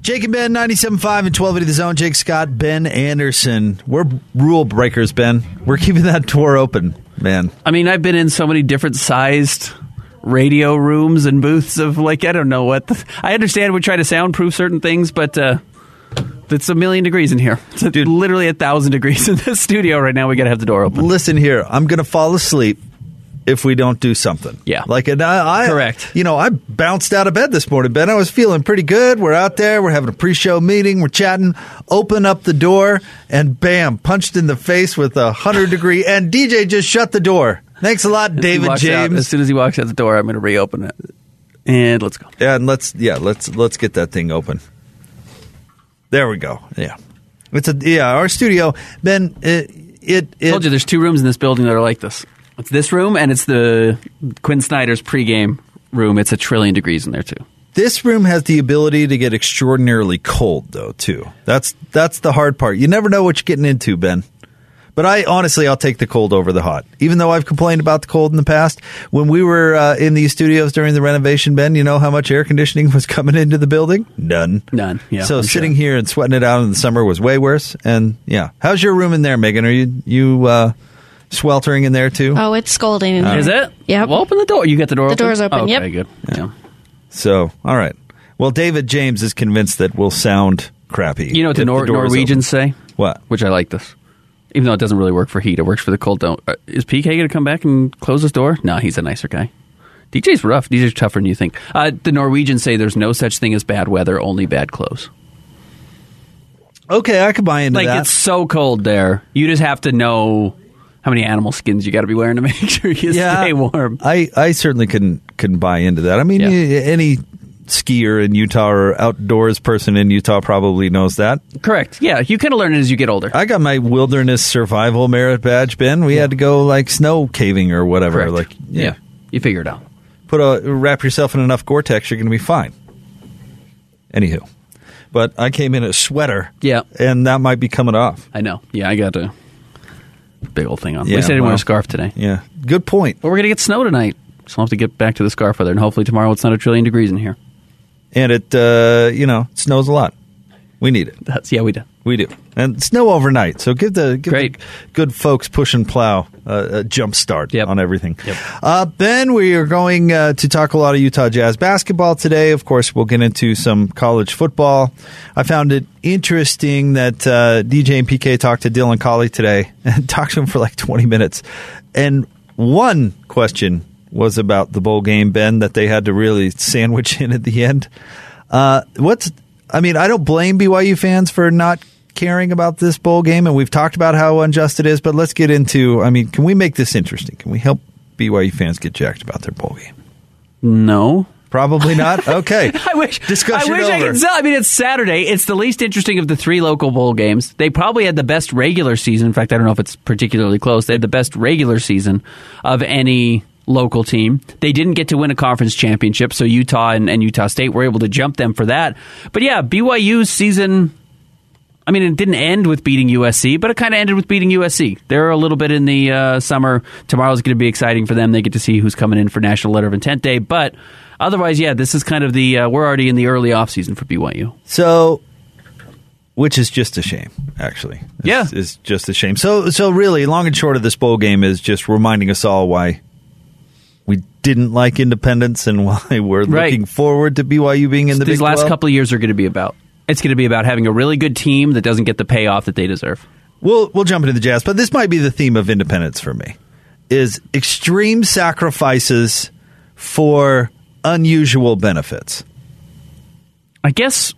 Jake and Ben, 97.5 and 1280 The Zone. Jake Scott, Ben Anderson. We're rule breakers, Ben. We're keeping that door open, man. I mean, I've been in so many different sized radio rooms and booths of like I don't know what. The, I understand we try to soundproof certain things, but uh, it's a million degrees in here. It's Dude. literally a thousand degrees in this studio right now. We got to have the door open. Listen here, I'm going to fall asleep if we don't do something. Yeah. Like, and I, I, correct. You know, I bounced out of bed this morning, Ben. I was feeling pretty good. We're out there. We're having a pre-show meeting. We're chatting. Open up the door, and bam, punched in the face with a hundred degree. And DJ just shut the door. Thanks a lot, David James. Out, as soon as he walks out the door, I'm going to reopen it. And let's go. Yeah, and let's yeah, let's let's get that thing open. There we go. Yeah, it's a yeah. Our studio, Ben. It, it, it told you there's two rooms in this building that are like this. It's this room, and it's the Quin Snyder's pregame room. It's a trillion degrees in there too. This room has the ability to get extraordinarily cold, though. Too. That's that's the hard part. You never know what you're getting into, Ben. But I honestly, I'll take the cold over the hot. Even though I've complained about the cold in the past, when we were uh, in these studios during the renovation, Ben, you know how much air conditioning was coming into the building? None. None. Yeah. So I'm sitting sure. here and sweating it out in the summer was way worse. And yeah, how's your room in there, Megan? Are you you uh, sweltering in there too? Oh, it's scolding in Uh, there. Is it? Yep. Well, open the door. You get the door. The open? door's open, Okay, yep. good. Yeah. So all right. Well, David James is convinced that we'll sound crappy. You know what the, Nor- door is Norwegians say? What? Which I like this. Even though it doesn't really work for heat, it works for the cold. Don't uh, is PK going to come back and close his door? No, he's a nicer guy. DJ's rough. DJ's tougher than you think. Uh, the Norwegians say there's no such thing as bad weather, only bad clothes. Okay, I could buy into like that. Like it's so cold there. You just have to know how many animal skins you got to be wearing to make sure you stay warm. I, I certainly couldn't couldn't buy into that. I mean, Yeah. any skier in Utah or outdoors person in Utah probably knows that. Correct. Yeah, you kind of learn it as you get older. I got my wilderness survival merit badge, Ben. We had to go like snow caving or whatever. Correct. Like, yeah. you figure it out. put a wrap yourself in enough Gore-Tex, you're going to be fine. Anywho, but I came in a sweater. Yeah. and that might be coming off. I know. Yeah, I got a big old thing on. Yeah, At least I didn't wear a scarf today. Yeah, good point. But we're gonna get snow tonight, so I'll have to get back to the scarf weather, and hopefully tomorrow it's not a trillion degrees in here. And it, uh, you know, snows a lot. We need it. That's yeah, we do. We do. And snow overnight. So give the give Great. the good folks push and plow uh, a jump start on everything. Uh, ben, we are going uh, to talk a lot of Utah Jazz basketball today. Of course, we'll get into some college football. I found it interesting that uh, DJ and PK talked to Dylan Colley today and talked to him for like 20 minutes. And one question was about the bowl game, Ben, that they had to really sandwich in at the end. Uh, what's I mean, I don't blame BYU fans for not caring about this bowl game, and we've talked about how unjust it is. But let's get into. I mean, can we make this interesting? Can we help BYU fans get jacked about their bowl game? No, probably not. Okay, I wish discussion I wish I over. could tell. I mean, it's Saturday. It's the least interesting of the three local bowl games. They probably had the best regular season. In fact, I don't know if it's particularly close. They had the best regular season of any local team. They didn't get to win a conference championship, so Utah and, and Utah State were able to jump them for that. But yeah, BYU's season I mean, it didn't end with beating USC, but it kind of ended with beating USC. They're a little bit in the uh, summer. Tomorrow's going to be exciting for them. They get to see who's coming in for National Letter of Intent Day. But otherwise, yeah, this is kind of the uh, we're already in the early off season for BYU. So, which is just a shame, actually. It's, Yeah. it's just a shame. So, so really, long and short of this bowl game is just reminding us all why we didn't like independence and why we're Right. looking forward to BYU being in the These Big last 12. couple of years are going to be about. It's going to be about having a really good team that doesn't get the payoff that they deserve. We'll we'll jump into the jazz, but this might be the theme of independence for me. Is extreme sacrifices for unusual benefits. I guess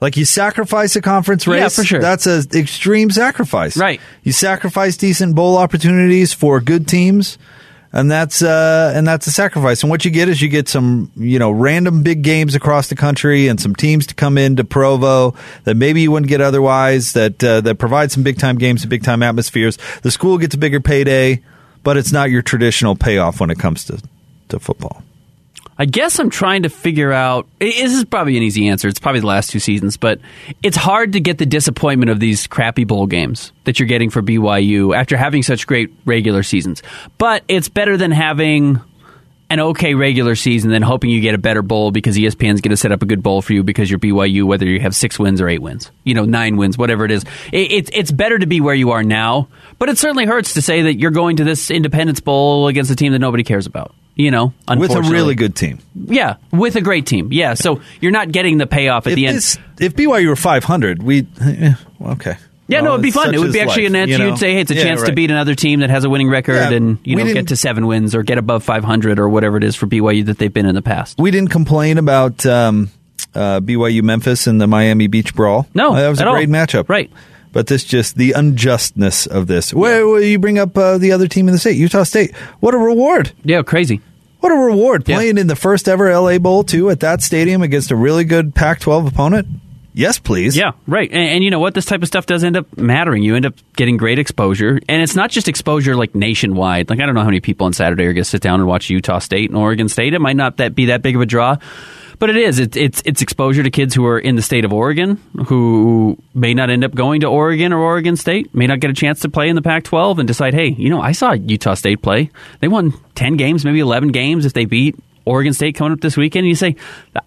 Like you sacrifice a conference race, Yeah, for sure. That's an extreme sacrifice, Right. You sacrifice decent bowl opportunities for good teams, and that's uh, and that's a sacrifice. And what you get is you get some you know random big games across the country and some teams to come into Provo that maybe you wouldn't get otherwise. That uh, that provide some big time games and big time atmospheres. The school gets a bigger payday, but it's not your traditional payoff when it comes to to football. I guess I'm trying to figure out. This is probably an easy answer. It's probably the last two seasons, but it's hard to get the disappointment of these crappy bowl games that you're getting for BYU after having such great regular seasons. But it's better than having an okay regular season than hoping you get a better bowl because ESPN's going to set up a good bowl for you because you're BYU, whether you have six wins or eight wins, you know, nine wins, whatever it is. It, it's it's better to be where you are now, but it certainly hurts to say that you're going to this Independence Bowl against a team that nobody cares about. You know, With a really good team. Yeah, with a great team. Yeah, so you're not getting the payoff at if the end. this- if BYU were 500, we eh, well, okay. yeah, no, it'd be fun. It would be actually life, an answer. you know? You'd say, hey, it's a Yeah, chance to beat another team that has a winning record Yeah, and you know get to seven wins or get above 500 or whatever it is for BYU that they've been in the past. We didn't complain about um, uh, BYU Memphis and the Miami Beach brawl. No, Uh, that was a at all. great matchup. Right. But this just the unjustness of this. Where, where you bring up uh, the other team in the state, Utah State. What a reward! Yeah, crazy. What a reward Yeah. playing in the first ever LA Bowl too at that stadium against a really good Pac-12 opponent. Yes, please. Yeah, right. And, and you know what? This type of stuff does end up mattering. You end up getting great exposure. And it's not just exposure like nationwide. Like, I don't know how many people on Saturday are going to sit down and watch Utah State and Oregon State. It might not that be that big of a draw. But it is. It, it's it's exposure to kids who are in the state of Oregon who may not end up going to Oregon or Oregon State, may not get a chance to play in the Pac 12 and decide, hey, you know, I saw Utah State play. They won 10 games, maybe 11 games if they beat Oregon State coming up this weekend. And you say,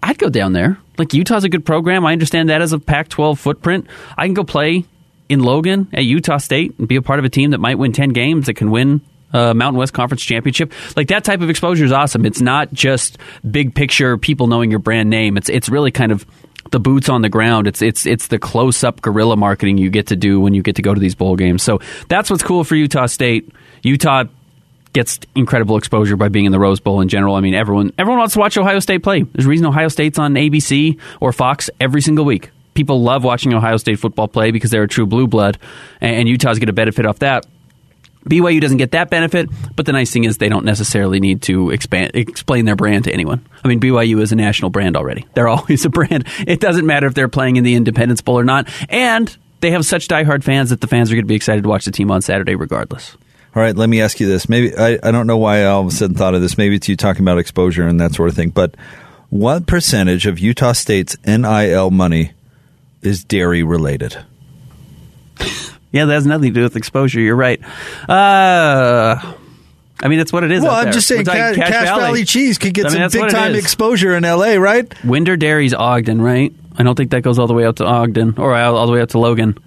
I'd go down there. Like, Utah's a good program. I understand that as a Pac 12 footprint. I can go play in Logan at Utah State and be a part of a team that might win 10 games that can win uh, Mountain West Conference championship. Like that type of exposure is awesome. It's not just big picture people knowing your brand name. It's it's really kind of the boots on the ground. It's it's it's the close up guerrilla marketing you get to do when you get to go to these bowl games. So that's what's cool for Utah State. Utah gets incredible exposure by being in the Rose Bowl in general. I mean, everyone everyone wants to watch Ohio State play. There's a reason Ohio State's on ABC or Fox every single week. People love watching Ohio State football play because they're a true blue blood, and Utah's going to benefit off that. BYU doesn't get that benefit, but the nice thing is they don't necessarily need to expand, explain their brand to anyone. I mean, BYU is a national brand already. They're always a brand. It doesn't matter if they're playing in the Independence Bowl or not. And they have such diehard fans that the fans are going to be excited to watch the team on Saturday regardless. All right, let me ask you this. Maybe I, I don't know why I all of a sudden thought of this. Maybe it's you talking about exposure and that sort of thing. But what percentage of Utah State's NIL money is dairy related? Yeah, that has nothing to do with exposure. You're right. Uh, I mean, that's what it is. Well, I'm there. just saying, We're talking Cash, Cache Valley. Cheese could get I mean, some big time exposure in LA, right? Winder Dairy's Ogden, right? I don't think that goes all the way out to Ogden or all all the way out to Logan.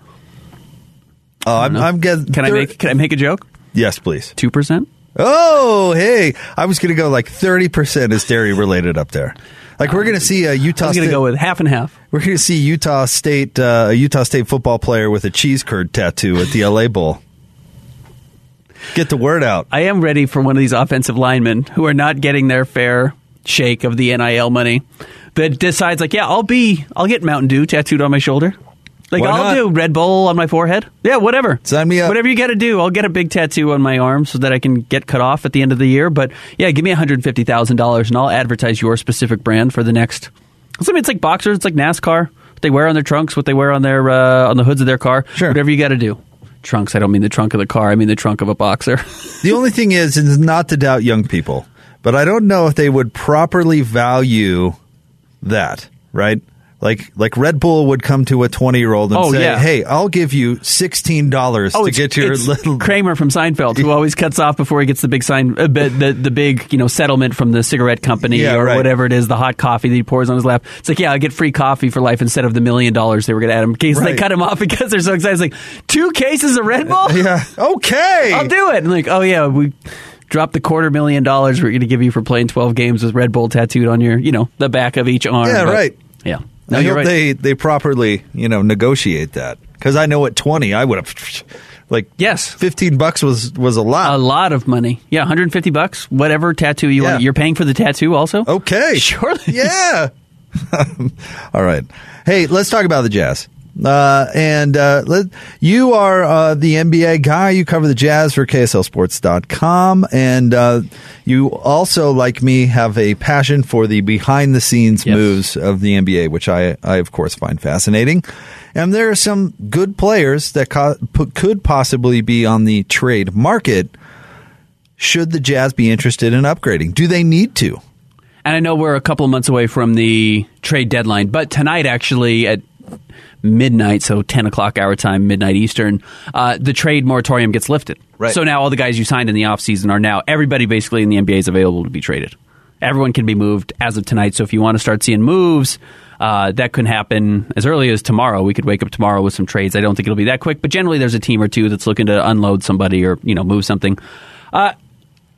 Oh, I'm, I'm getting. Can I make Can I make a joke? Yes, please. Two percent. Oh, hey! I was going to go like thirty percent is dairy related up there. Like we're going to see a Utah. I was going to go with half and half. We're going to see Utah State, uh, a Utah State football player with a cheese curd tattoo at the LA Bowl. Get the word out. I am ready for one of these offensive linemen who are not getting their fair shake of the NIL money that decides like, yeah, I'll be, I'll get Mountain Dew tattooed on my shoulder. Like Why I'll not? do Red Bull on my forehead. Yeah, whatever. Sign me up. Whatever you got to do, I'll get a big tattoo on my arm so that I can get cut off at the end of the year. But yeah, give me one hundred fifty thousand dollars and I'll advertise your specific brand for the next. I mean, it's like boxers. It's like NASCAR. What they wear on their trunks, what they wear on their uh, on the hoods of their car. Sure. Whatever you got to do. Trunks. I don't mean the trunk of the car. I mean the trunk of a boxer. The only thing is, is not to doubt young people, but I don't know if they would properly value that. Right? Like like Red Bull would come to a 20 year old and Oh, say, yeah. "Hey, I'll give you $16 to Oh, it's, get your little Kramer from Seinfeld, who always cuts off before he gets the big sign, uh, the, the the big you know settlement from the cigarette company Yeah, or right. whatever it is, the hot coffee that he pours on his lap. It's like, yeah, I get free coffee for life instead of the million dollars they were going to add him. In case they cut him off because they're so excited. It's like two cases of Red Bull. Yeah. Okay. I'll do it. And like, oh yeah, we dropped the quarter million dollars we're going to give you for playing twelve games with Red Bull tattooed on your you know the back of each arm. Yeah, But- right. Yeah. No, I hope right. they they properly, you know, negotiate that. Cuz I know at 20 I would have like Yes. 15 bucks was was a lot. a lot of money. Yeah, 150 bucks, whatever tattoo you Yeah. want. You're paying for the tattoo also? Okay. Surely. Yeah. All right. Hey, let's talk about the Jazz. Uh, and uh, let, you are uh, the NBA guy. You cover the Jazz for KSLSports.com. And uh, you also, like me, have a passion for the behind the scenes Yes. moves of the NBA, which I, I, of course, find fascinating. And there are some good players that co- could possibly be on the trade market. Should the Jazz be interested in upgrading? Do they need to? And I know we're a couple of months away from the trade deadline, but tonight, actually, at midnight, so 10 o'clock our time, midnight Eastern, uh, the trade moratorium gets lifted. Right. So now all the guys you signed in the offseason are now, everybody basically in the NBA is available to be traded. Everyone can be moved as of tonight. So if you want to start seeing moves, uh, that could happen as early as tomorrow. We could wake up tomorrow with some trades. I don't think it'll be that quick, but generally there's a team or two that's looking to unload somebody or you know move something. Uh,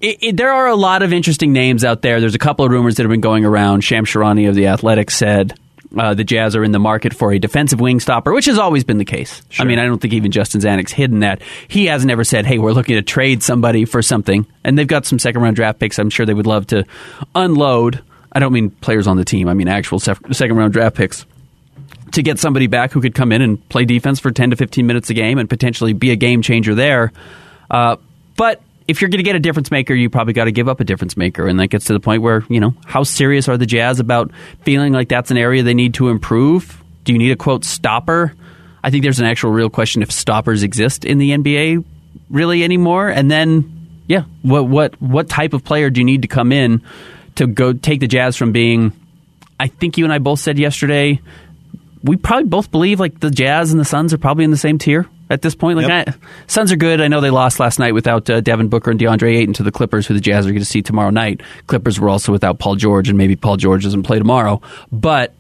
it, it, there are a lot of interesting names out there. There's a couple of rumors that have been going around. Shams Charania of the Athletic said uh, the Jazz are in the market for a defensive wing stopper, which has always been the case. I mean, I don't think even Justin Zanik's hidden that. He hasn't ever said, "Hey, we're looking to trade somebody for something," and they've got some second round draft picks. I'm sure they would love to unload. I don't mean players on the team. I mean actual sef- second round draft picks to get somebody back who could come in and play defense for 10 to 15 minutes a game and potentially be a game changer there. Uh, but if you're going to get a difference maker, you probably got to give up a difference maker. And that gets to the point where, you know, how serious are the Jazz about feeling like that's an area they need to improve? Do you need a quote stopper? I think there's an actual real question if stoppers exist in the NBA really anymore. And then, yeah, what what what type of player do you need to come in to go take the Jazz from being? I think you and I both said yesterday we probably both believe like the Jazz and the Suns are probably in the same tier at this point. Like, Yep. I, Suns are good. I know they lost last night without uh, Devin Booker and DeAndre Ayton to the Clippers, who the Jazz are going to see tomorrow night. Clippers were also without Paul George, and maybe Paul George doesn't play tomorrow. But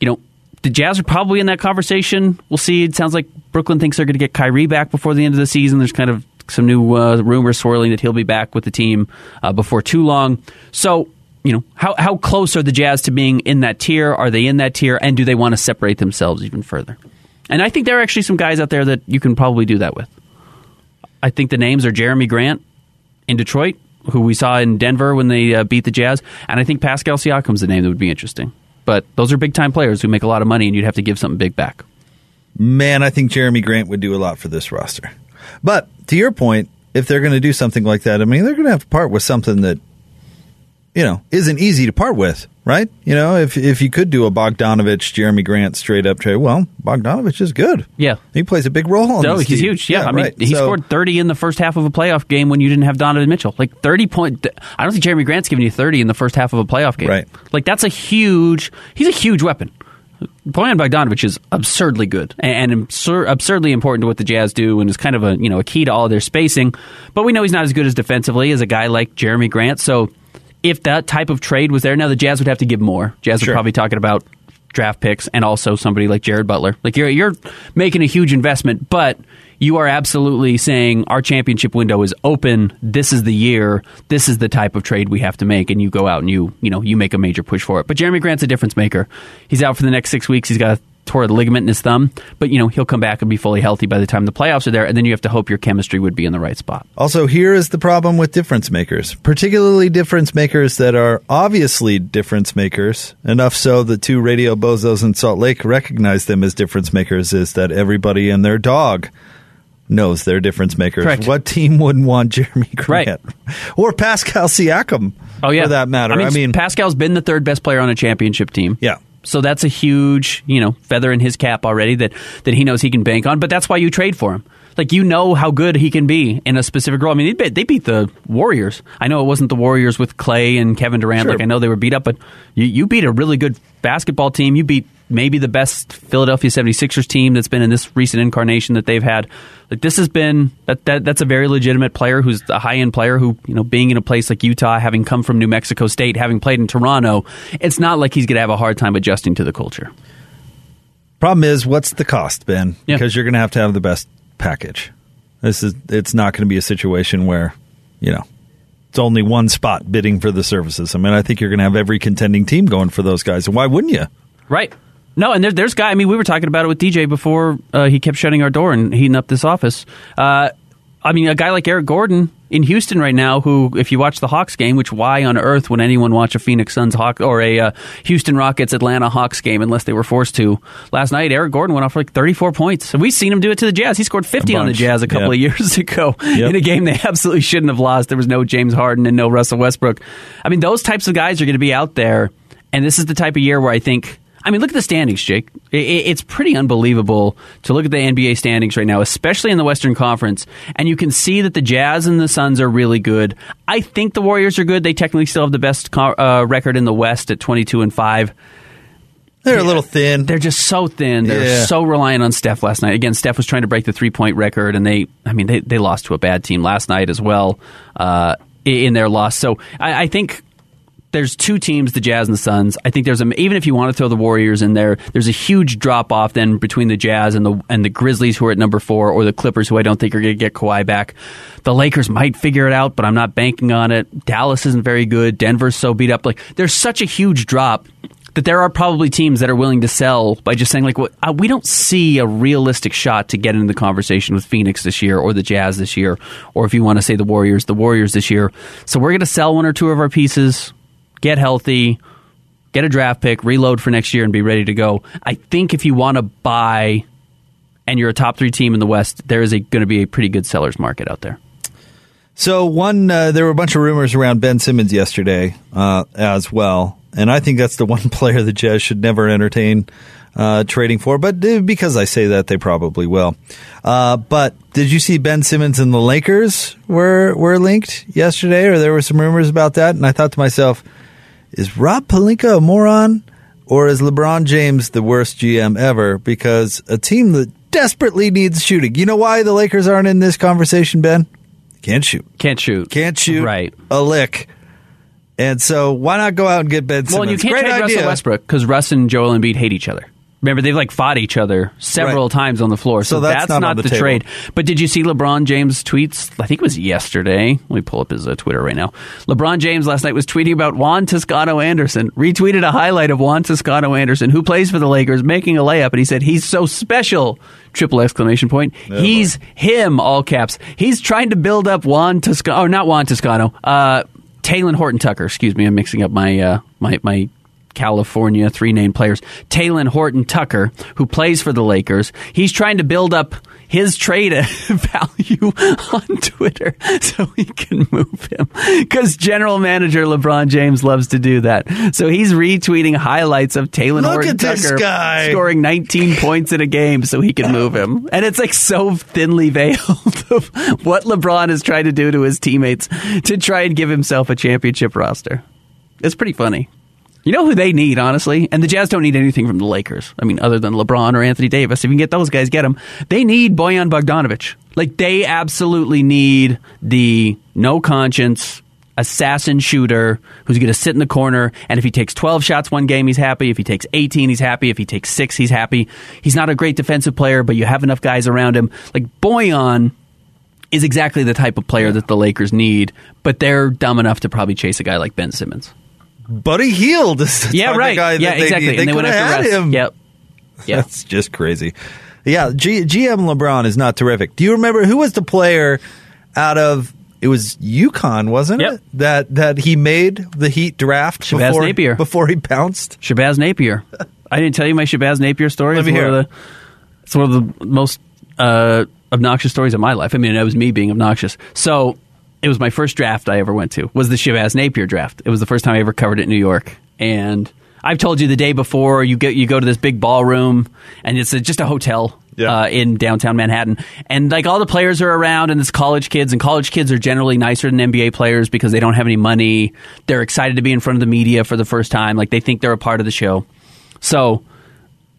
you know, the Jazz are probably in that conversation. We'll see. It sounds like Brooklyn thinks they're going to get Kyrie back before the end of the season. There's kind of some new uh, rumors swirling that he'll be back with the team uh, before too long. So, you know, how how close are the Jazz to being in that tier? Are they in that tier, and do they want to separate themselves even further? And I think there are actually some guys out there that you can probably do that with. I think the names are Jerami Grant in Detroit, who we saw in Denver when they uh, beat the Jazz, and I think Pascal Siakam's the name that would be interesting. But those are big time players who make a lot of money, and you'd have to give something big back. Man, I think Jerami Grant would do a lot for this roster. But to your point, if they're going to do something like that, I mean, they're going to have to part with something that, you know, isn't easy to part with, right? You know, if if you could do a Bogdanovich, Jerami Grant straight up trade, well, Bogdanovich is good. Yeah. He plays a big role on No, he's team. huge. Yeah, I mean, right. he So- scored 30 in the first half of a playoff game when you didn't have Donovan Mitchell. Like 30 point. I don't think Jerami Grant's giving you 30 in the first half of a playoff game. Right. Like that's a huge. He's a huge weapon. Bojan Bogdanovich is absurdly good and absur- absurdly important to what the Jazz do, and is kind of a you know a key to all their spacing. But we know he's not as good as defensively as a guy like Jerami Grant. So if that type of trade was there, now the Jazz would have to give more. Jazz Sure. are probably talking about draft picks and also somebody like Jared Butler. Like you're you're making a huge investment, but you are absolutely saying our championship window is open. This is the year. This is the type of trade we have to make, and you go out and you you know you make a major push for it. But Jerami Grant's a difference maker. He's out for the next six weeks. He's got a tore the ligament in his thumb, but you know he'll come back and be fully healthy by the time the playoffs are there, and then you have to hope your chemistry would be in the right spot. Also, here is the problem with difference makers, particularly difference makers that are obviously difference makers, enough so that two radio bozos in Salt Lake recognize them as difference makers, is that everybody and their dog knows they're difference makers. Correct. What team wouldn't want Jerami Grant? Or Pascal Siakam, Oh yeah, for that matter. I mean, Pascal's been the third best player on a championship team. Yeah. So that's a huge, you know, feather in his cap already that that he knows he can bank on. But that's why you trade for him. Like you know how good he can be in a specific role. I mean, they beat, they beat the Warriors. I know it wasn't the Warriors with Clay and Kevin Durant. Sure. Like I know they were beat up, but you, you beat a really good basketball team. You beat maybe the best Philadelphia 76ers team that's been in this recent incarnation that they've had. Like this has been that, that that's a very legitimate player who's a high end player who you know being in a place like Utah, having come from New Mexico State, having played in Toronto, it's not like he's going to have a hard time adjusting to the culture. Problem is, what's the cost, Ben? Yeah. Because you're going to have to have the best package. This is it's not going to be a situation where, you know, it's only one spot bidding for the services. I mean, I think you're going to have every contending team going for those guys. And why wouldn't you? Right. No, and there, there's guy. I mean, we were talking about it with DJ before uh, he kept shutting our door and heating up this office. Uh, I mean, a guy like Eric Gordon in Houston right now, who, if you watch the Hawks game, which why on earth would anyone watch a Phoenix Suns Hawk or a uh, Houston Rockets Atlanta Hawks game unless they were forced to? Last night, Eric Gordon went off for like 34 points, and we've seen him do it to the Jazz. He scored 50 on the. Jazz a couple Yep. of years ago Yep. in a game they absolutely shouldn't have lost. There was no James Harden and no Russell Westbrook. I mean, those types of guys are going to be out there, and this is the type of year where I think. I mean, look at the standings, Jake. It's pretty unbelievable to look at the NBA standings right now, especially in the Western Conference, and you can see that the Jazz and the Suns are really good. I think the Warriors are good. They technically still have the best uh, record in the West at twenty-two and five. They're a little thin. They're just so thin. They're Yeah. so reliant on Steph last night. Again, Steph was trying to break the three point record, and they, I mean, they, they lost to a bad team last night as well uh, in their loss. So I, I think there's two teams, the Jazz and the Suns. I think there's a, even if you want to throw the Warriors in there, there's a huge drop off then between the Jazz and the and the Grizzlies who are at number four, or the Clippers who I don't think are going to get Kawhi back. The Lakers might figure it out, but I'm not banking on it. Dallas isn't very good. Denver's so beat up. Like there's such a huge drop that there are probably teams that are willing to sell by just saying like, uh, we don't see a realistic shot to get into the conversation with Phoenix this year, or the Jazz this year, or if you want to say the Warriors, the Warriors this year. So we're going to sell one or two of our pieces, get healthy, get a draft pick, reload for next year, and be ready to go. I think if you want to buy, and you're a top three team in the West, there is going to be a pretty good sellers market out there. So one, uh, there were a bunch of rumors around Ben Simmons yesterday uh, as well, and I think that's the one player the Jazz should never entertain uh, trading for. But uh, because I say that, they probably will. Uh, but did you see Ben Simmons and the Lakers were were linked yesterday, or there were some rumors about that? And I thought to myself, is Rob Pelinka a moron, or is LeBron James the worst GM ever? Because a team that desperately needs shooting. You know why the Lakers aren't in this conversation, Ben? Can't shoot. Can't shoot. Can't shoot Right. a lick. And so why not go out and get Ben Simmons? Well, you can't Great trade idea. Russell Westbrook because Russ and Joel Embiid hate each other. Remember, they've like fought each other several Right. times on the floor, so, So that's not on the the, trade. But did you see LeBron James' tweets? I think it was yesterday. Let me pull up his uh, Twitter right now. LeBron James last night was tweeting about Juan Toscano Anderson. Retweeted a highlight of Juan Toscano Anderson, who plays for the Lakers, making a layup, and he said he's so special! Triple exclamation point. he's him! All caps. He's trying to build up Juan Toscano, or not Juan Toscano. Uh, Talen Horton Tucker. Excuse me, I'm mixing up my uh, my my California three named players. Talen Horton Tucker, who plays for the Lakers, he's trying to build up his trade value on Twitter so he can move him. Because general manager LeBron James loves to do that. So he's retweeting highlights of Talen Look Horton Tucker scoring 19 points in a game so he can move him. And it's like so thinly veiled of what LeBron is trying to do to his teammates to try and give himself a championship roster. It's pretty funny. You know who they need, honestly? And the Jazz don't need anything from the Lakers. I mean, other than LeBron or Anthony Davis. If you can get those guys, get them. They need Bojan Bogdanovich. Like, they absolutely need the no conscience, assassin shooter who's going to sit in the corner. And if he takes 12 shots one game, he's happy. If he takes 18, he's happy. If he takes six, he's happy. He's not a great defensive player, but you have enough guys around him. Like, Bojan is exactly the type of player that the Lakers need, but they're dumb enough to probably chase a guy like Ben Simmons. Buddy Hield is the Yeah, right. guy that yeah, they exactly. They, and they could have had him. Yep. Yeah. That's just crazy. Yeah, G- GM LeBron is not terrific. Do you remember who was the player out of it was UConn, wasn't Yep. it? That that he made the Heat draft Shabazz before, Napier. before he bounced. Shabazz Napier. I didn't tell you my Shabazz Napier story. Let It's me one, hear of the, it's one of the most uh, obnoxious stories of my life. I mean, it was me being obnoxious. So it was my first draft I ever went to. Was the Shabazz Napier draft? It was the first time I ever covered it in New York, and I've told you the day before you get you go to this big ballroom and it's a, just a hotel. Uh, in downtown Manhattan, and like all the players are around, and it's college kids, and college kids are generally nicer than NBA players because they don't have any money. They're excited to be in front of the media for the first time, like they think they're a part of the show. So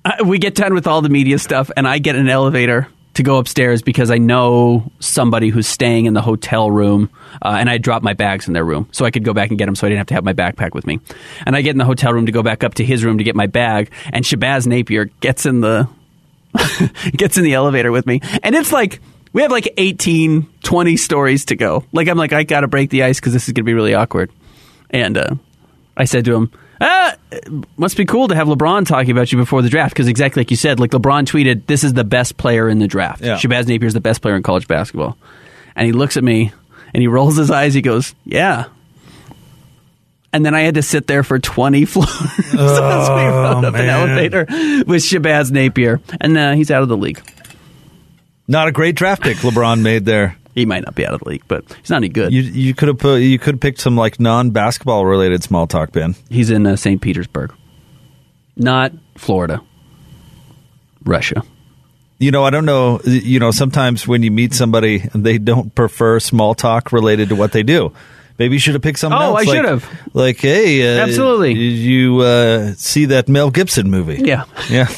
uh, we get done with all the media stuff, and I get an elevator to go upstairs because I know somebody who's staying in the hotel room, uh, and I dropped my bags in their room, so I could go back and get them, so I didn't have to have my backpack with me. And I get in the hotel room to go back up to his room to get my bag, and Shabazz Napier gets in the gets in the elevator with me, and it's like. We have like 18, 20 stories to go. Like, I'm like, I got to break the ice because this is to be really awkward. And uh, I said to him, ah, must be cool to have LeBron talking about you before the draft because exactly like you said, like LeBron tweeted, "This is the best player in the draft. Yeah. Shabazz Napier is the best player in college basketball." And he looks at me and he rolls his eyes. He goes, "Yeah." And then I had to sit there for 20 floors as we rode up an elevator with Shabazz Napier. And uh, he's out of the league. Not a great draft pick LeBron made there. He might not be out of the league, but he's not any good. You you could have put you could have picked some like non basketball related small talk, Ben. He's in uh, St. Petersburg, not Florida, Russia. You know, I don't know. You know, sometimes when you meet somebody, they don't prefer small talk related to what they do. Maybe you should have picked something Oh, else. I like- should have. Like, hey, uh, Absolutely. Did you uh, see that Mel Gibson movie? Yeah. yeah.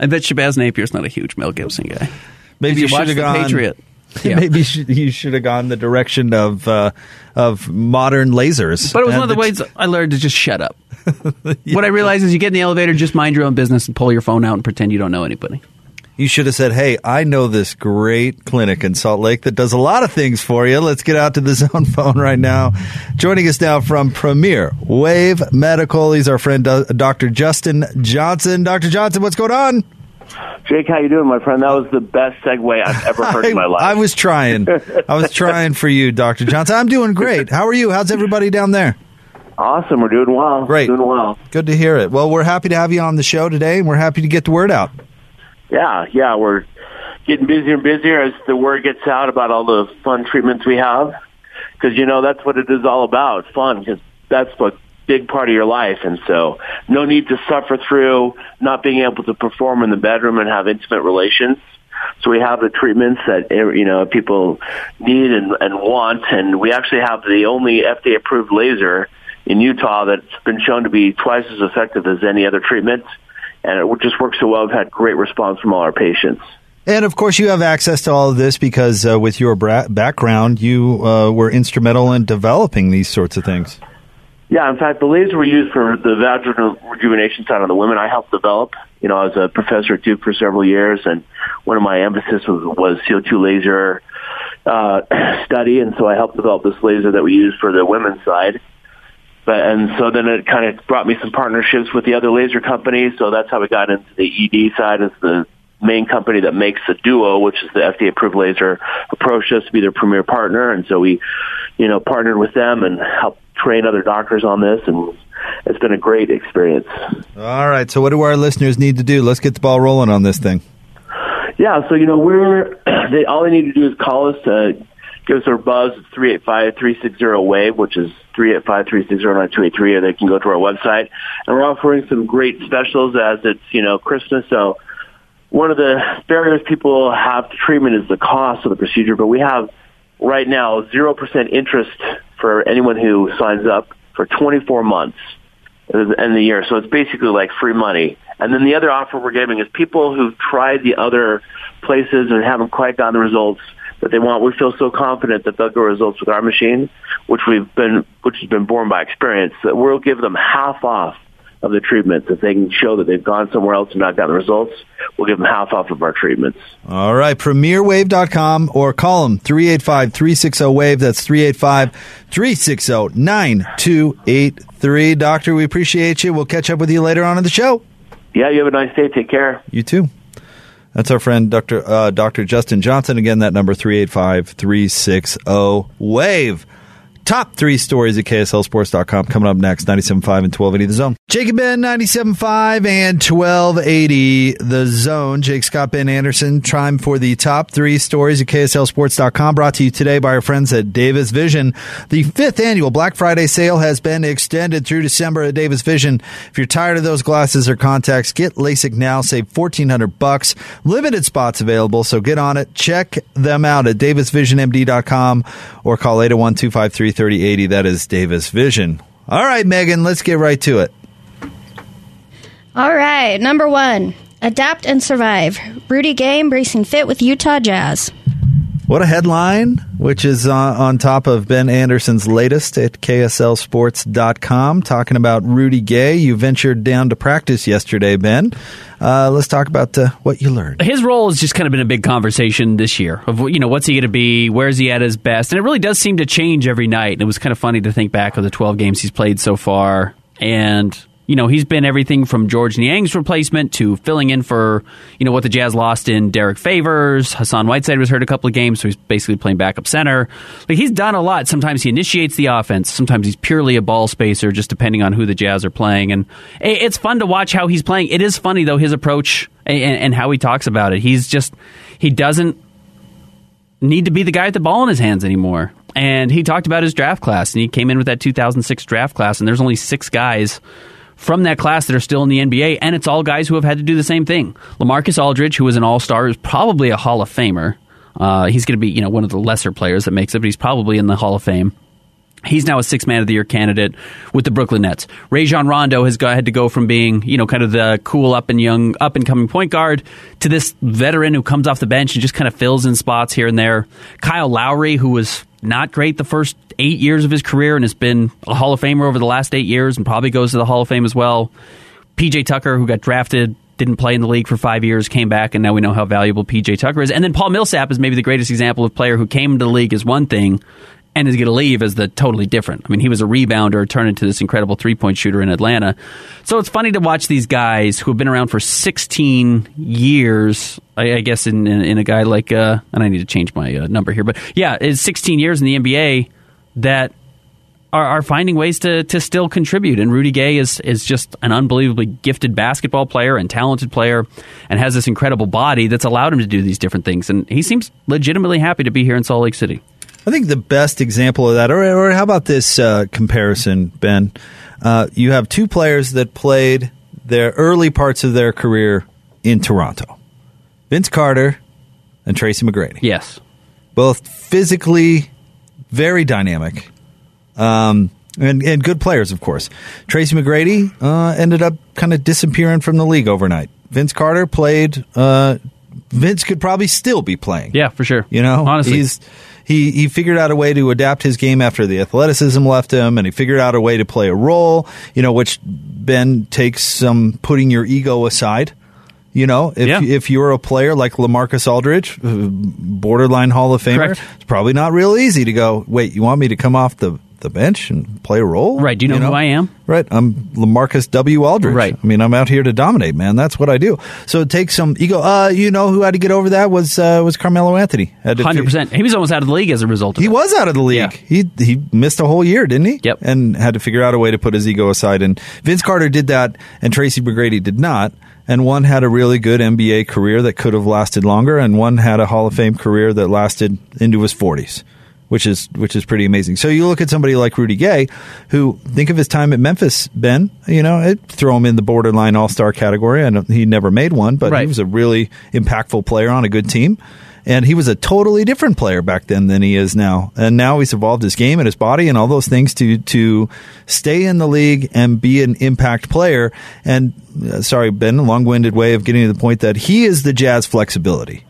I bet Shabazz Napier's not a huge Mel Gibson guy. Maybe you you should have gone. Patriot? Yeah. Maybe you should, have gone the direction of uh, of modern lasers. But it was And one of the the- ways I learned to just shut up. What I realized is you get in the elevator, just mind your own business and pull your phone out and pretend you don't know anybody. You should have said, "Hey, I know this great clinic in Salt Lake that does a lot of things for you. Let's get out to the zone phone right now." Joining us now from Premier Wave Medical, he's our friend uh, Dr. Justin Johnson. Dr. Johnson, what's going on? Jake, how you doing, my friend? That was the best segue I've ever heard in my life. I was trying. I was trying for you, Dr. Johnson. I'm doing great. How are you? How's everybody down there? Awesome. We're doing well. Great. Doing well. Good to hear it. Well, we're happy to have you on the show today, and we're happy to get the word out. Yeah, yeah. We're getting busier and busier as the word gets out about all the fun treatments we have. Because, you know, that's what it is all about, fun, because that's what big part of your life. And so no need to suffer through not being able to perform in the bedroom and have intimate relations. So we have the treatments that eh, you know people need and, and want, and we actually have the only FDA approved laser in Utah that's been shown to be twice as effective as any other treatment, and it just works so well. We've had great response from all our patients. And of course, you have access to all of this because uh, with your bra- background, you uh, were instrumental in developing these sorts of things. Yeah, in fact, the laser we use for the vaginal rejuvenation side on the women, I helped develop. You know, I was a professor at Duke for several years, and one of my emphasis was, was CO2 laser uh, study, and so I helped develop this laser that we use for the women's side. But and so then it kind of brought me some partnerships with the other laser companies. So that's how we got into the ED side as the main company that makes the Duo, which is the FDA approved laser, approached us to be their premier partner, and so we, you know, partnered with them and helped train other doctors on this, and it's been a great experience. All right. So, what do our listeners need to do? Let's get the ball rolling on this thing. Yeah, so you know we're they all they need to do is call us to give us their buzz at three eight five three six zero wave, which is three eight five three six zero nine two eight three, or they can go to our website. And we're offering some great specials as it's you know Christmas, so one of the barriers people have to treatment is the cost of the procedure, but we have right now zero percent interest for anyone who signs up for twenty four months at the end of the year. So it's basically like free money. And then the other offer we're giving is people who've tried the other places and haven't quite gotten the results that they want. We feel so confident that they'll get results with our machine, which we've been, which has been born by experience, that we'll give them half off of the treatments. If they can show that they've gone somewhere else and not gotten the results, we'll give them half off of our treatments. All right. PremierWave.com or call them 385 360 Wave. That's 385 360 9283. Doctor, we appreciate you. We'll catch up with you later on in the show. Yeah, you have a nice day. Take care. You too. That's our friend Dr. Uh, Dr. Justin Johnson. Again, that number 385 360 Wave. Top three stories at KSLSports.com coming up next 97.5 and 1280 The Zone. And Ben, 97.5 and 1280 The Zone. Jake Scott, Ben Anderson, time for the top three stories at KSLSports.com brought to you today by our friends at Davis Vision. The fifth annual Black Friday sale has been extended through December at Davis Vision. If you're tired of those glasses or contacts, get LASIK now. Save 1400 bucks. Limited spots available, so get on it. Check them out at davisvisionmd.com or call 801 253 3080. That is Davis Vision. All right, Megan, let's get right to it. All right, number one, adapt and survive. Rudy Gay embracing fit with Utah Jazz. What a headline, which is uh, on top of Ben Anderson's latest at KSLSports.com, talking about Rudy Gay. You ventured down to practice yesterday, Ben. Uh, let's talk about uh, what you learned. His role has just kind of been a big conversation this year of, you know, what's he going to be? Where's he at his best? And it really does seem to change every night. And it was kind of funny to think back of the 12 games he's played so far. And you know, he's been everything from Georges Niang's replacement to filling in for, you know, what the Jazz lost in Derrick Favors. Hassan Whiteside was hurt a couple of games, so he's basically playing backup center. Like he's done a lot. Sometimes he initiates the offense. Sometimes he's purely a ball spacer, just depending on who the Jazz are playing. And it's fun to watch how he's playing. It is funny though his approach and, and how he talks about it. He's just he doesn't need to be the guy with the ball in his hands anymore. And he talked about his draft class, and he came in with that 2006 draft class, and there's only six guys from that class that are still in the NBA, and it's all guys who have had to do the same thing. Lamarcus Aldridge, who was an All Star, is probably a Hall of Famer. Uh, he's going to be, you know, one of the lesser players that makes it, but he's probably in the Hall of Fame. He's now a six man of the year candidate with the Brooklyn Nets. Rajon Rondo has got, had to go from being, you know, kind of the cool up and young, up and coming point guard to this veteran who comes off the bench and just kind of fills in spots here and there. Kyle Lowry, who was not great the first eight years of his career and has been a Hall of Famer over the last eight years and probably goes to the Hall of Fame as well. PJ Tucker, who got drafted, didn't play in the league for five years, came back, and now we know how valuable PJ Tucker is. And then Paul Millsap is maybe the greatest example of player who came into the league as one thing and is going to leave as the totally different. I mean, he was a rebounder, turned into this incredible three point shooter in Atlanta. So it's funny to watch these guys who have been around for 16 years. I, I guess in, in, in a guy like, uh, and I need to change my uh, number here, but yeah, it's 16 years in the NBA that are, are, finding ways to, to still contribute. And Rudy Gay is, is just an unbelievably gifted basketball player and talented player and has this incredible body that's allowed him to do these different things. And he seems legitimately happy to be here in Salt Lake City. I think the best example of that, or, or how about this uh, comparison, Ben? Uh, you have two players that played their early parts of their career in Toronto Vince Carter and Tracy McGrady. Yes. Both physically very dynamic. Um, and, and good players, of course. Tracy McGrady uh, ended up kind of disappearing from the league overnight. Vince Carter played. Uh, Vince could probably still be playing. Yeah, for sure. You know, honestly, he's he he figured out a way to adapt his game after the athleticism left him, and he figured out a way to play a role. You know, which Ben takes some putting your ego aside. You know, if yeah. if you're a player like Lamarcus Aldridge, uh, borderline Hall of Famer, Correct. it's probably not real easy to go. Wait, you want me to come off the the bench and play a role? Right. Do you know, you know? who I am? Right. I'm Lamarcus W. Aldridge. Right. I mean, I'm out here to dominate, man. That's what I do. So it takes some ego. Uh, you know who had to get over that was uh, was Carmelo Anthony. Hundred percent. He was almost out of the league as a result. he it. was out of the league. Yeah. He he missed a whole year, didn't he? Yep. And had to figure out a way to put his ego aside. And Vince Carter did that, and Tracy McGrady did not. And one had a really good NBA career that could have lasted longer, and one had a Hall of Fame career that lasted into his forties which is which is pretty amazing. So you look at somebody like Rudy Gay, who think of his time at Memphis, Ben. You know, I'd throw him in the borderline All Star category, and he never made one, but right. he was a really impactful player on a good team. And he was a totally different player back then than he is now. And now he's evolved his game and his body and all those things to to stay in the league and be an impact player. And uh, sorry, Ben, a long winded way of getting to the point that he is the Jazz flexibility.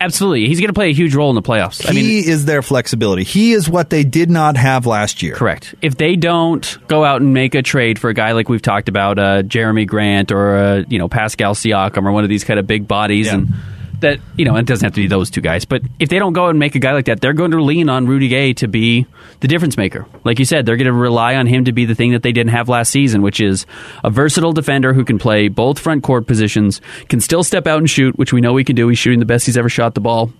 Absolutely. He's going to play a huge role in the playoffs. He I mean, is their flexibility. He is what they did not have last year. Correct. If they don't go out and make a trade for a guy like we've talked about, uh, Jerami Grant or uh, you know Pascal Siakam or one of these kind of big bodies Yeah. and that you know it doesn't have to be those two guys but if they don't go and make a guy like that they're going to lean on Rudy Gay to be the difference maker. Like you said they're going to rely on him to be the thing that they didn't have last season which is a versatile defender who can play both front court positions can still step out and shoot which we know he can do. He's shooting the best he's ever shot the ball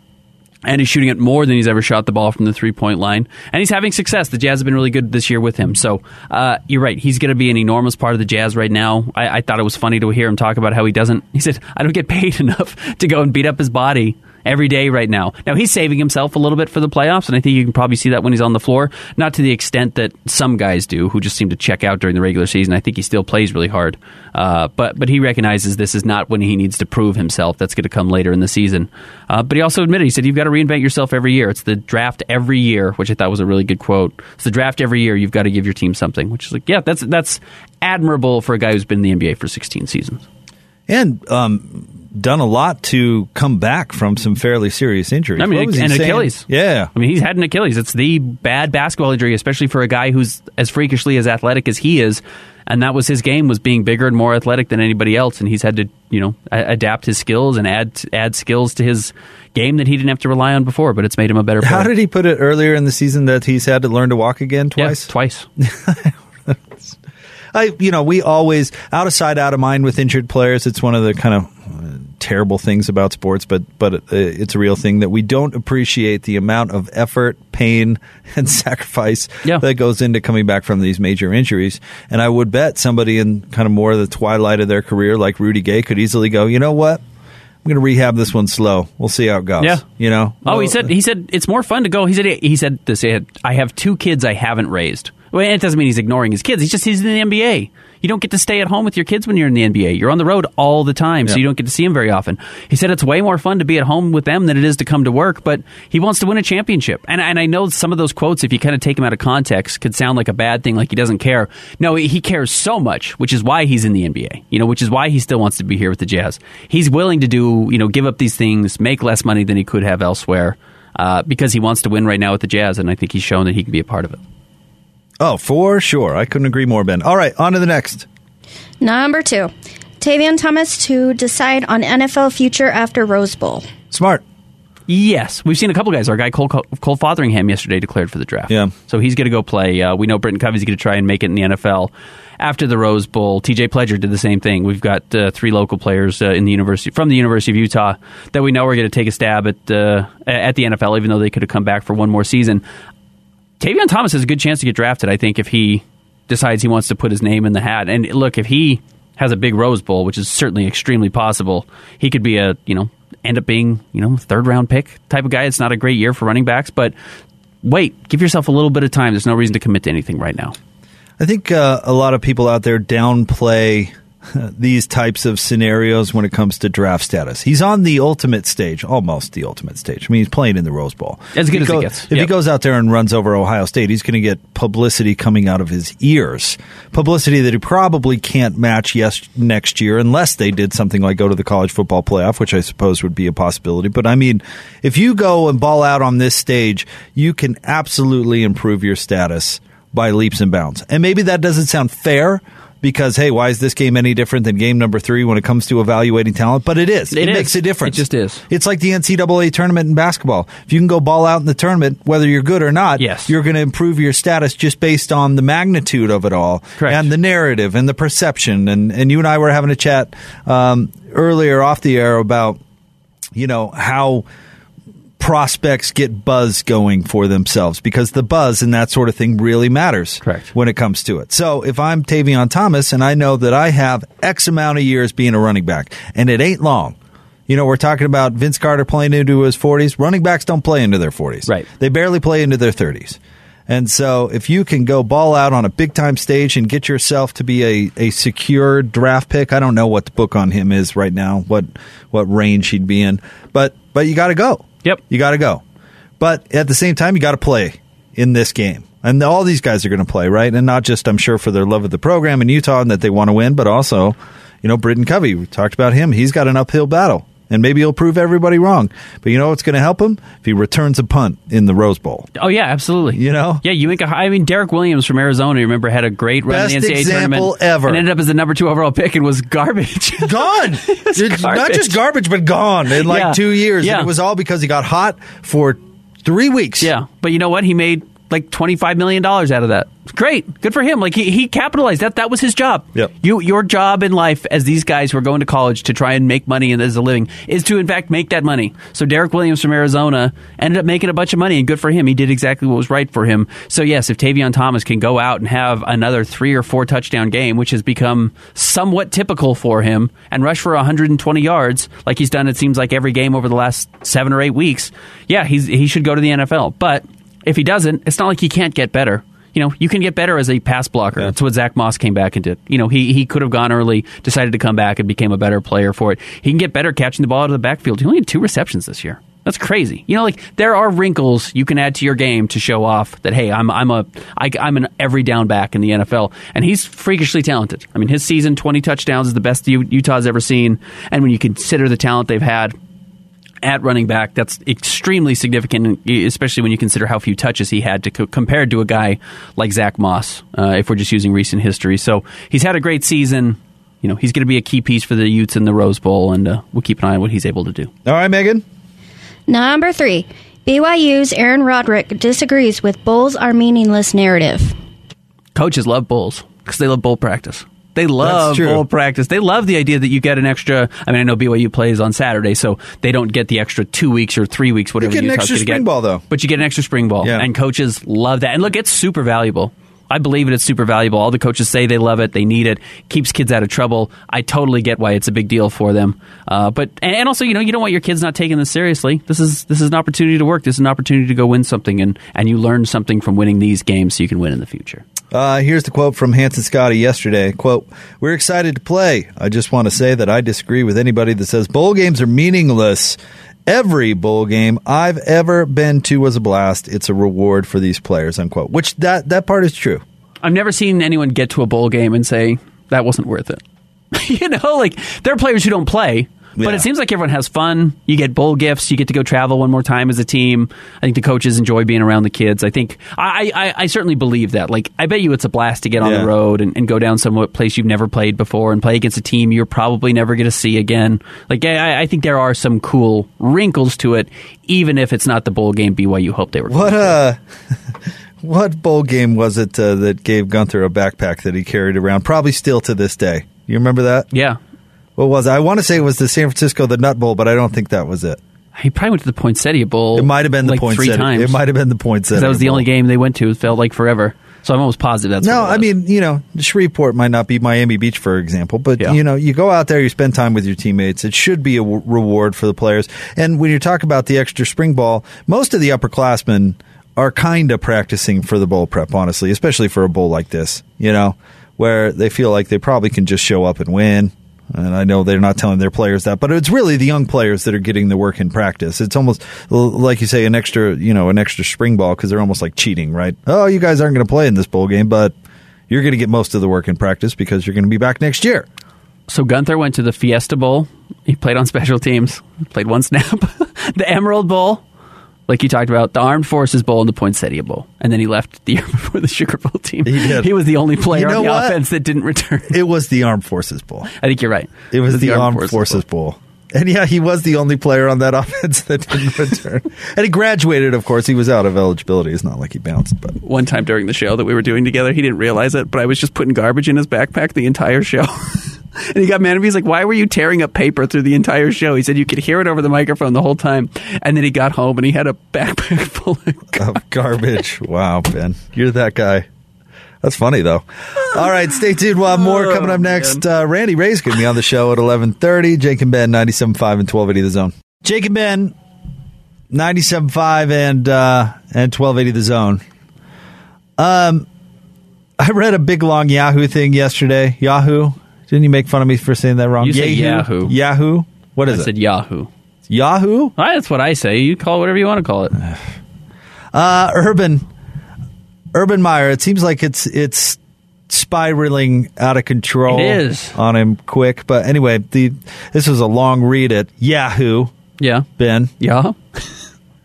and he's shooting it more than he's ever shot the ball from the three point line. And he's having success. The Jazz have been really good this year with him. So uh, you're right. He's going to be an enormous part of the Jazz right now. I, I thought it was funny to hear him talk about how he doesn't. He said, "I don't get paid enough to go and beat up his body." Every day right now. Now he's saving himself a little bit for the playoffs, and I think you can probably see that when he's on the floor. Not to the extent that some guys do, who just seem to check out during the regular season. I think he still plays really hard, uh, but but he recognizes this is not when he needs to prove himself. That's going to come later in the season. Uh, but he also admitted he said you've got to reinvent yourself every year. It's the draft every year, which I thought was a really good quote. It's the draft every year. You've got to give your team something, which is like yeah, that's that's admirable for a guy who's been in the NBA for 16 seasons. And um, done a lot to come back from some fairly serious injuries. I mean, and Achilles. Yeah. I mean, he's had an Achilles. It's the bad basketball injury, especially for a guy who's as freakishly as athletic as he is. And that was his game was being bigger and more athletic than anybody else, and he's had to, you know, adapt his skills and add add skills to his game that he didn't have to rely on before. But it's made him a better. player. How did he put it earlier in the season that he's had to learn to walk again twice? Yeah, twice. I, you know, we always out of sight, out of mind with injured players. It's one of the kind of terrible things about sports, but but uh, it's a real thing that we don't appreciate the amount of effort, pain, and sacrifice yeah. that goes into coming back from these major injuries. And I would bet somebody in kind of more of the twilight of their career, like Rudy Gay, could easily go, you know what? I'm going to rehab this one slow. We'll see how it goes. Yeah, you know. Oh, well, he said he said it's more fun to go. He said he said this. I have two kids I haven't raised. Well, it doesn't mean he's ignoring his kids. He's just he's in the NBA. You don't get to stay at home with your kids when you're in the NBA. You're on the road all the time, so you don't get to see them very often. He said it's way more fun to be at home with them than it is to come to work, but he wants to win a championship. And, and I know some of those quotes, if you kind of take them out of context, could sound like a bad thing, like he doesn't care. No, he cares so much, which is why he's in the NBA. You know, which is why he still wants to be here with the Jazz. He's willing to do, you know, give up these things, make less money than he could have elsewhere. Uh, because he wants to win right now with the Jazz, and I think he's shown that he can be a part of it. Oh, for sure. I couldn't agree more, Ben. All right, on to the next. Number two, Tavion Thomas to decide on NFL future after Rose Bowl. Smart. Yes, we've seen a couple guys. Our guy Cole, Cole Fotheringham yesterday declared for the draft. Yeah, so he's going to go play. Uh, we know Britton Covey's going to try and make it in the NFL after the Rose Bowl. T.J. Pledger did the same thing. We've got uh, three local players uh, in the university from the University of Utah that we know are going to take a stab at uh, at the NFL, even though they could have come back for one more season. Tavion Thomas has a good chance to get drafted. I think if he decides he wants to put his name in the hat. And look, if he has a big Rose Bowl, which is certainly extremely possible, he could be a you know end up being you know third round pick type of guy. It's not a great year for running backs, but wait, give yourself a little bit of time. There's no reason to commit to anything right now. I think uh, a lot of people out there downplay these types of scenarios when it comes to draft status. He's on the ultimate stage, almost the ultimate stage. I mean, he's playing in the Rose Bowl. As good as go, gets. If yep. he goes out there and runs over Ohio State, he's going to get publicity coming out of his ears. Publicity that he probably can't match yes next year unless they did something like go to the college football playoff, which I suppose would be a possibility. But I mean, if you go and ball out on this stage, you can absolutely improve your status by leaps and bounds. And maybe that doesn't sound fair because hey, why is this game any different than game number three when it comes to evaluating talent? But it is. It, it is. makes a difference. It just is. It's like the NCAA tournament in basketball. If you can go ball out in the tournament, whether you're good or not, yes. you're going to improve your status just based on the magnitude of it all Correct. and the narrative and the perception. And and you and I were having a chat um, earlier off the air about you know how prospects get buzz going for themselves because the buzz and that sort of thing really matters Correct. when it comes to it. So if I'm Tavion Thomas and I know that I have X amount of years being a running back and it ain't long. You know, we're talking about Vince Carter playing into his 40s. Running backs don't play into their 40s. Right. They barely play into their 30s. And so if you can go ball out on a big time stage and get yourself to be a, a secure draft pick, I don't know what the book on him is right now, what what range he'd be in, but but you got to go. Yep. You got to go. But at the same time, you got to play in this game. And all these guys are going to play, right? And not just, I'm sure, for their love of the program in Utah and that they want to win, but also, you know, Britton Covey, we talked about him. He's got an uphill battle. And maybe he'll prove everybody wrong. But you know what's going to help him? If he returns a punt in the Rose Bowl. Oh, yeah, absolutely. You know? Yeah, you make a, I mean, Derrick Williams from Arizona, you remember, had a great run Best in the NCAA example tournament. ever. And ended up as the number two overall pick and was garbage. gone. it's not just garbage, but gone in like Yeah. two years. Yeah. And it was all because he got hot for three weeks. Yeah, but you know what? He made like twenty five million dollars out of that. Great, good for him. Like he, he capitalized that. That was his job. Yep. You your job in life as these guys who are going to college to try and make money and as a living is to in fact make that money. So Derrick Williams from Arizona ended up making a bunch of money and good for him. He did exactly what was right for him. So yes, if Tavion Thomas can go out and have another three or four touchdown game, which has become somewhat typical for him, and rush for 120 yards like he's done it seems like every game over the last seven or eight weeks, yeah, he's he should go to the NFL. But if he doesn't, it's not like he can't get better. You know, you can get better as a pass blocker. That's what Zach Moss came back and did. You know, he he could have gone early, decided to come back and became a better player for it. He can get better catching the ball out of the backfield. He only had two receptions this year. That's crazy. You know, like there are wrinkles you can add to your game to show off that hey, I'm I'm a I, I'm an every down back in the NFL, and he's freakishly talented. I mean, his season, 20 touchdowns, is the best Utah's ever seen, and when you consider the talent they've had at running back, that's extremely significant, especially when you consider how few touches he had to co- compared to a guy like Zach Moss. Uh, if we're just using recent history, so he's had a great season. You know, he's going to be a key piece for the Utes in the Rose Bowl, and uh, we'll keep an eye on what he's able to do. All right, Megan. Number three, BYU's Aaron Roderick disagrees with Bowls are meaningless narrative. Coaches love bowls because they love bowl practice. They love bowl practice. They love the idea that you get an extra. I mean, I know BYU plays on Saturday, so they don't get the extra two weeks or three weeks, whatever. You get an Utah's extra spring get. ball, though. But you get an extra spring ball, Yeah. and coaches love that. And look, it's super valuable. I believe it. It's super valuable. All the coaches say they love it. They need it. Keeps kids out of trouble. I totally get why it's a big deal for them. Uh, but and and also, you know, you don't want your kids not taking this seriously. This is this is an opportunity to work. This is an opportunity to go win something, and and you learn something from winning these games, so you can win in the future. Uh, here's the quote from Hanson Scotty yesterday. Quote, We're excited to play. I just want to say that I disagree with anybody that says bowl games are meaningless. Every bowl game I've ever been to was a blast. It's a reward for these players, unquote. Which that, that part is true. I've never seen anyone get to a bowl game and say that wasn't worth it. you know, like there are players who don't play, but it seems like everyone has fun. You get bowl gifts. You get to go travel one more time as a team. I think the coaches enjoy being around the kids. I think I, I, I certainly believe that. Like I bet you it's a blast to get on Yeah. the road and, and go down some place you've never played before and play against a team you're probably never going to see again. Like I, I think there are some cool wrinkles to it, even if it's not the bowl game BYU hoped they were. What uh, what bowl game was it uh, that gave Gunther a backpack that he carried around? Probably still to this day. You remember that? Yeah. What was it? I want to say it was the San Francisco the Nut Bowl, but I don't think that was it. He probably went to the Poinsettia Bowl. It might have been the like three times. it might have been the Poinsettia That was the Bowl. only game they went to. It felt like forever. So I'm almost positive that's no, what it I mean, you know, Shreveport might not be Miami Beach, for example, but Yeah. you know, you go out there, you spend time with your teammates. It should be a w- reward for the players. And when you talk about the extra spring ball, most of the upperclassmen are kind of practicing for the bowl prep, honestly, especially for a bowl like this. You know, where they feel like they probably can just show up and win. And I know they're not telling their players that, but it's really the young players that are getting the work in practice. It's almost like you say, an extra, you know, an extra spring ball because they're almost like cheating, right? Oh, you guys aren't going to play in this bowl game, but you're going to get most of the work in practice because you're going to be back next year. So Gunther went to the Fiesta Bowl. He played on special teams. Played one snap. the Emerald Bowl, like you talked about, the Armed Forces Bowl and the Poinsettia Bowl, and then he left the year before the Sugar Bowl team. He did. He was the only player You know on the what? offense that didn't return. It was the Armed Forces Bowl. I think you're right. It was the, Armed, Forces, Bowl. And yeah, he was the only player on that offense that didn't return. and he graduated, of course. He was out of eligibility. It's not like he bounced, but One time during the show that we were doing together, he didn't realize it, but I was just putting garbage in his backpack the entire show. and he got mad at me. He's like, Why were you tearing up paper through the entire show? He said you could hear it over the microphone the whole time. And then he got home and he had a backpack full of of garbage. wow, Ben. You're that guy. That's funny though. All right, stay tuned. We'll have more Oh, coming up next. Uh, Randy Rahe's going to be on the show at 11:30. Jake and Ben 97.5 and 1280 the zone. Jake and Ben 97.5 and uh, and 1280 the zone. Um I read a big long Yahoo thing yesterday. Yahoo? Didn't you make fun of me for saying that wrong? You say Yahoo. Yahoo. What is I it? said Yahoo. Yahoo? Ah, that's what I say. You call it whatever you want to call it. Uh, Urban Urban Meyer. It seems like it's it's spiraling out of control. It is. on him quick. But anyway, the this was a long read at Yahoo. Yeah. Ben. Yeah.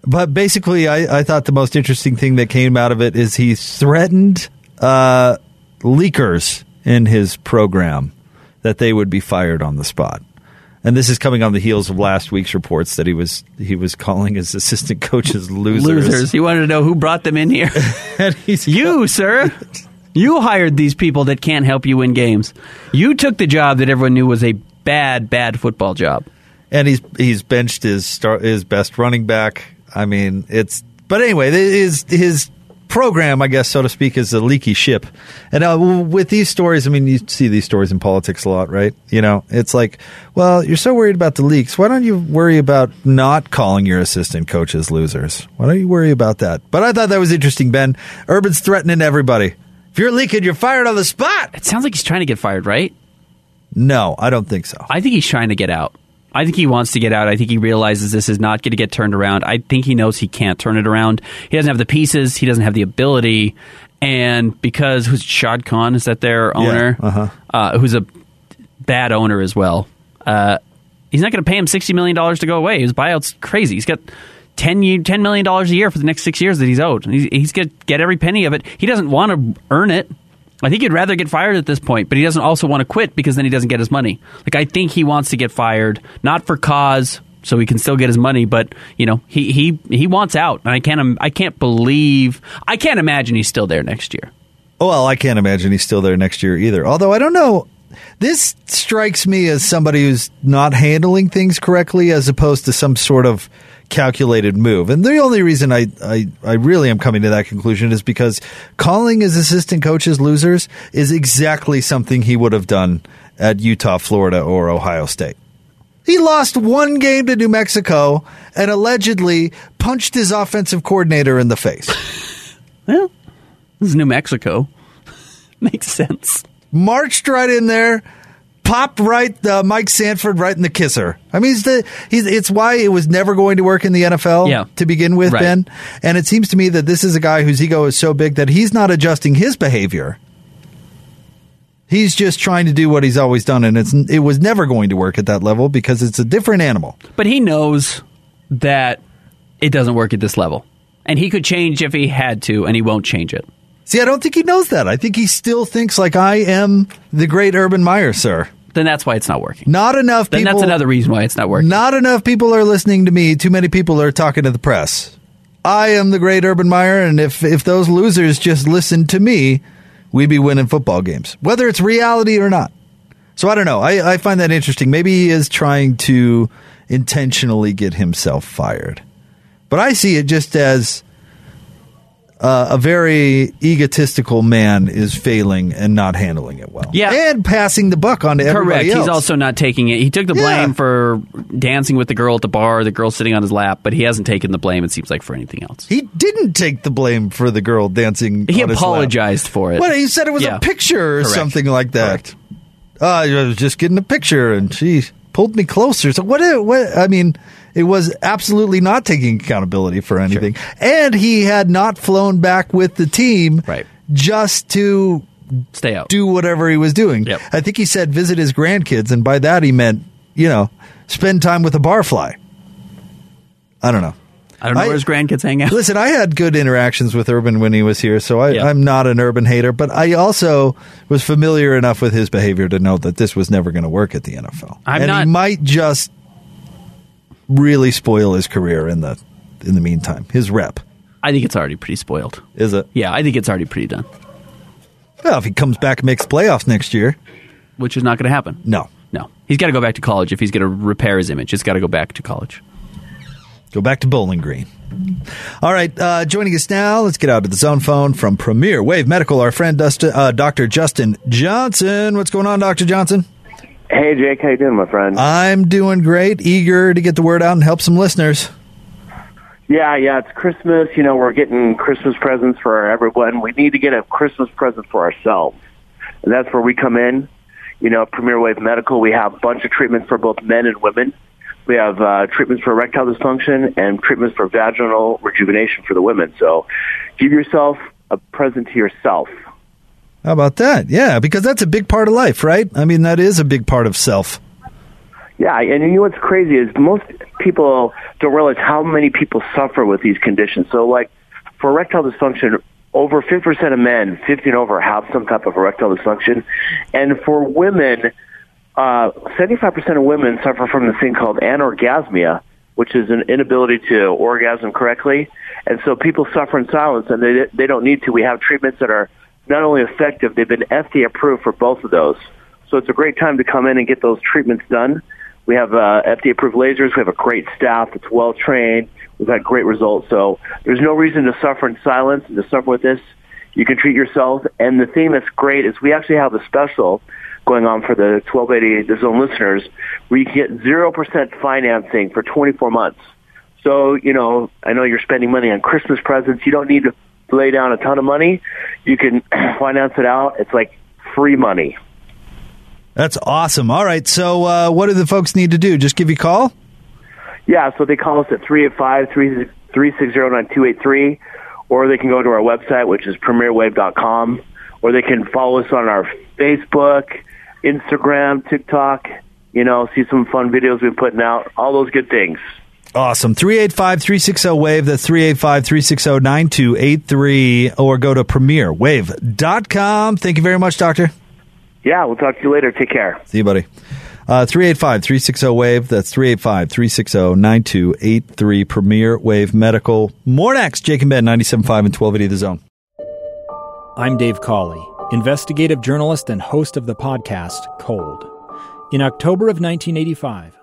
But basically, I, I thought the most interesting thing that came out of it is he threatened uh, leakers in his program that they would be fired on the spot. And this is coming on the heels of last week's reports that he was he was calling his assistant coaches losers. Losers. He wanted to know who brought them in here. you, sir. You hired these people that can't help you win games. You took the job that everyone knew was a bad, bad football job. And he's he's benched his star, his best running back. I mean, it's but anyway, his his program, I guess, so to speak, is a leaky ship. And uh, with these stories, I mean, you see these stories in politics a lot, right? You know, it's like, well, you're so worried about the leaks. Why don't you worry about not calling your assistant coaches losers? Why don't you worry about that? But I thought that was interesting, Ben. Urban's threatening everybody. If you're leaking, you're fired on the spot. It sounds like he's trying to get fired, right? No, I don't think so. I think he's trying to get out. I think he wants to get out. I think he realizes this is not going to get turned around. I think he knows he can't turn it around. He doesn't have the pieces. He doesn't have the ability. And because who's Shad Khan is that their owner, yeah, uh-huh. uh, who's a bad owner as well. Uh, he's not going to pay him sixty million dollars to go away. His buyout's crazy. He's got 10, $10 million a year for the next six years that he's owed. He's, he's going to get every penny of it. He doesn't want to earn it. I think he'd rather get fired at this point, but he doesn't also want to quit because then he doesn't get his money. Like I think he wants to get fired, not for cause, so he can still get his money, but you know he he he wants out, and I can't um, I can't believe I can't imagine he's still there next year. Oh, well, I can't imagine he's still there next year either. Although I don't know. This strikes me as somebody who's not handling things correctly as opposed to some sort of calculated move. And the only reason I, I, I really am coming to that conclusion is because calling his assistant coaches losers is exactly something he would have done at Utah, Florida, or Ohio State. He lost one game to New Mexico and allegedly punched his offensive coordinator in the face. well, this is New Mexico. Makes sense. Marched right in there, popped right uh, Mike Sanford right in the kisser. I mean, he's the he's it's why it was never going to work in the NFL yeah. to begin with, right. Ben. And it seems to me that this is a guy whose ego is so big that he's not adjusting his behavior. He's just trying to do what he's always done, and it's it was never going to work at that level because it's a different animal. But he knows that it doesn't work at this level, and he could change if he had to, and he won't change it. See, I don't think he knows that. I think he still thinks like I am the great Urban Meyer, sir. Then that's why it's not working. Not enough then people. that's another reason why it's not working. Not enough people are listening to me. Too many people are talking to the press. I am the great Urban Meyer, and if if those losers just listened to me, we'd be winning football games, whether it's reality or not. So I don't know. I, I find that interesting. Maybe he is trying to intentionally get himself fired, but I see it just as uh, a very egotistical man is failing and not handling it well. Yeah. And passing the buck on to Correct. everybody else. He's also not taking it. He took the blame Yeah. for dancing with the girl at the bar, the girl sitting on his lap, but he hasn't taken the blame, it seems like, for anything else. He didn't take the blame for the girl dancing. He on his lap. apologized for it. What he said it was Yeah. a picture or Correct. something like that. Uh, I was just getting a picture, and she pulled me closer. So what? What? I mean, it was absolutely not taking accountability for anything, and he had not flown back with the team, Right. Just to Stay out. do whatever he was doing. Yep. I think he said visit his grandkids, and by that he meant you know spend time with a barfly. I don't know. I don't know I- where his grandkids hang out. Listen, I had good interactions with Urban when he was here, so I. I'm not an Urban hater, but I also was familiar enough with his behavior to know that this was never going to work at the NFL. I'm and not- he might just really spoil his career in the in the meantime. His rep I think it's already pretty spoiled. is it? Yeah, I think it's already pretty done, Well, if he comes back and makes playoffs next year, which is not going to happen. no, No. He's got to go back to college if he's going to repair his image. He's got to go back to college. go back to Bowling Green. All right, uh, joining us now, let's get out to the zone phone from Premier Wave Medical. Our friend Dustin, uh, Dr. Justin Johnson. What's going on, Dr. Johnson? Hey, Jake, how you doing, my friend? I'm doing great. Eager to get the word out and help some listeners. yeah, yeah, it's Christmas. You know, we're getting Christmas presents for everyone. We need to get a Christmas present for ourselves, and that's where we come in. You know, Premier Wave Medical, we have a bunch of treatments for both men and women. We have uh, treatments for erectile dysfunction and treatments for vaginal rejuvenation for the women. So, give yourself a present to yourself. How about that? Yeah, because that's a big part of life, right? I mean, that is a big part of self. Yeah, and you know what's crazy is most people don't realize how many people suffer with these conditions. So, like for erectile dysfunction, over 50% of men, 50 and over, have some type of erectile dysfunction, and for women, uh, 75% of women suffer from this thing called anorgasmia, which is an inability to orgasm correctly. And so people suffer in silence and they, they don't need to. We have treatments that are not only effective, they've been FDA approved for both of those. So it's a great time to come in and get those treatments done. We have uh, FDA approved lasers. We have a great staff that's well trained. We've had great results. So there's no reason to suffer in silence and to suffer with this. You can treat yourself. And the thing that's great is we actually have a special going on for the 1280 The Zone listeners where you can get 0% financing for 24 months. So, you know, I know you're spending money on Christmas presents. You don't need to lay down a ton of money. You can finance it out. It's like free money. That's awesome. All right. So, uh, what do the folks need to do? Just give you a call? Yeah. So they call us at 385 360 9283, or they can go to our website, which is premierwave.com, or they can follow us on our Facebook, Instagram, TikTok, you know, see some fun videos we're putting out, all those good things. Awesome. 385 360 WAVE. That's 385 360 9283. Or go to premierwave.com. Thank you very much, Doctor. Yeah, we'll talk to you later. Take care. See you, buddy. Uh, 385 360 WAVE. That's 385 360 9283. Premier Wave Medical. More next. Jake and Ben, 97.5 and 1280 The Zone. I'm Dave Cawley, investigative journalist and host of the podcast Cold. In October of 1985,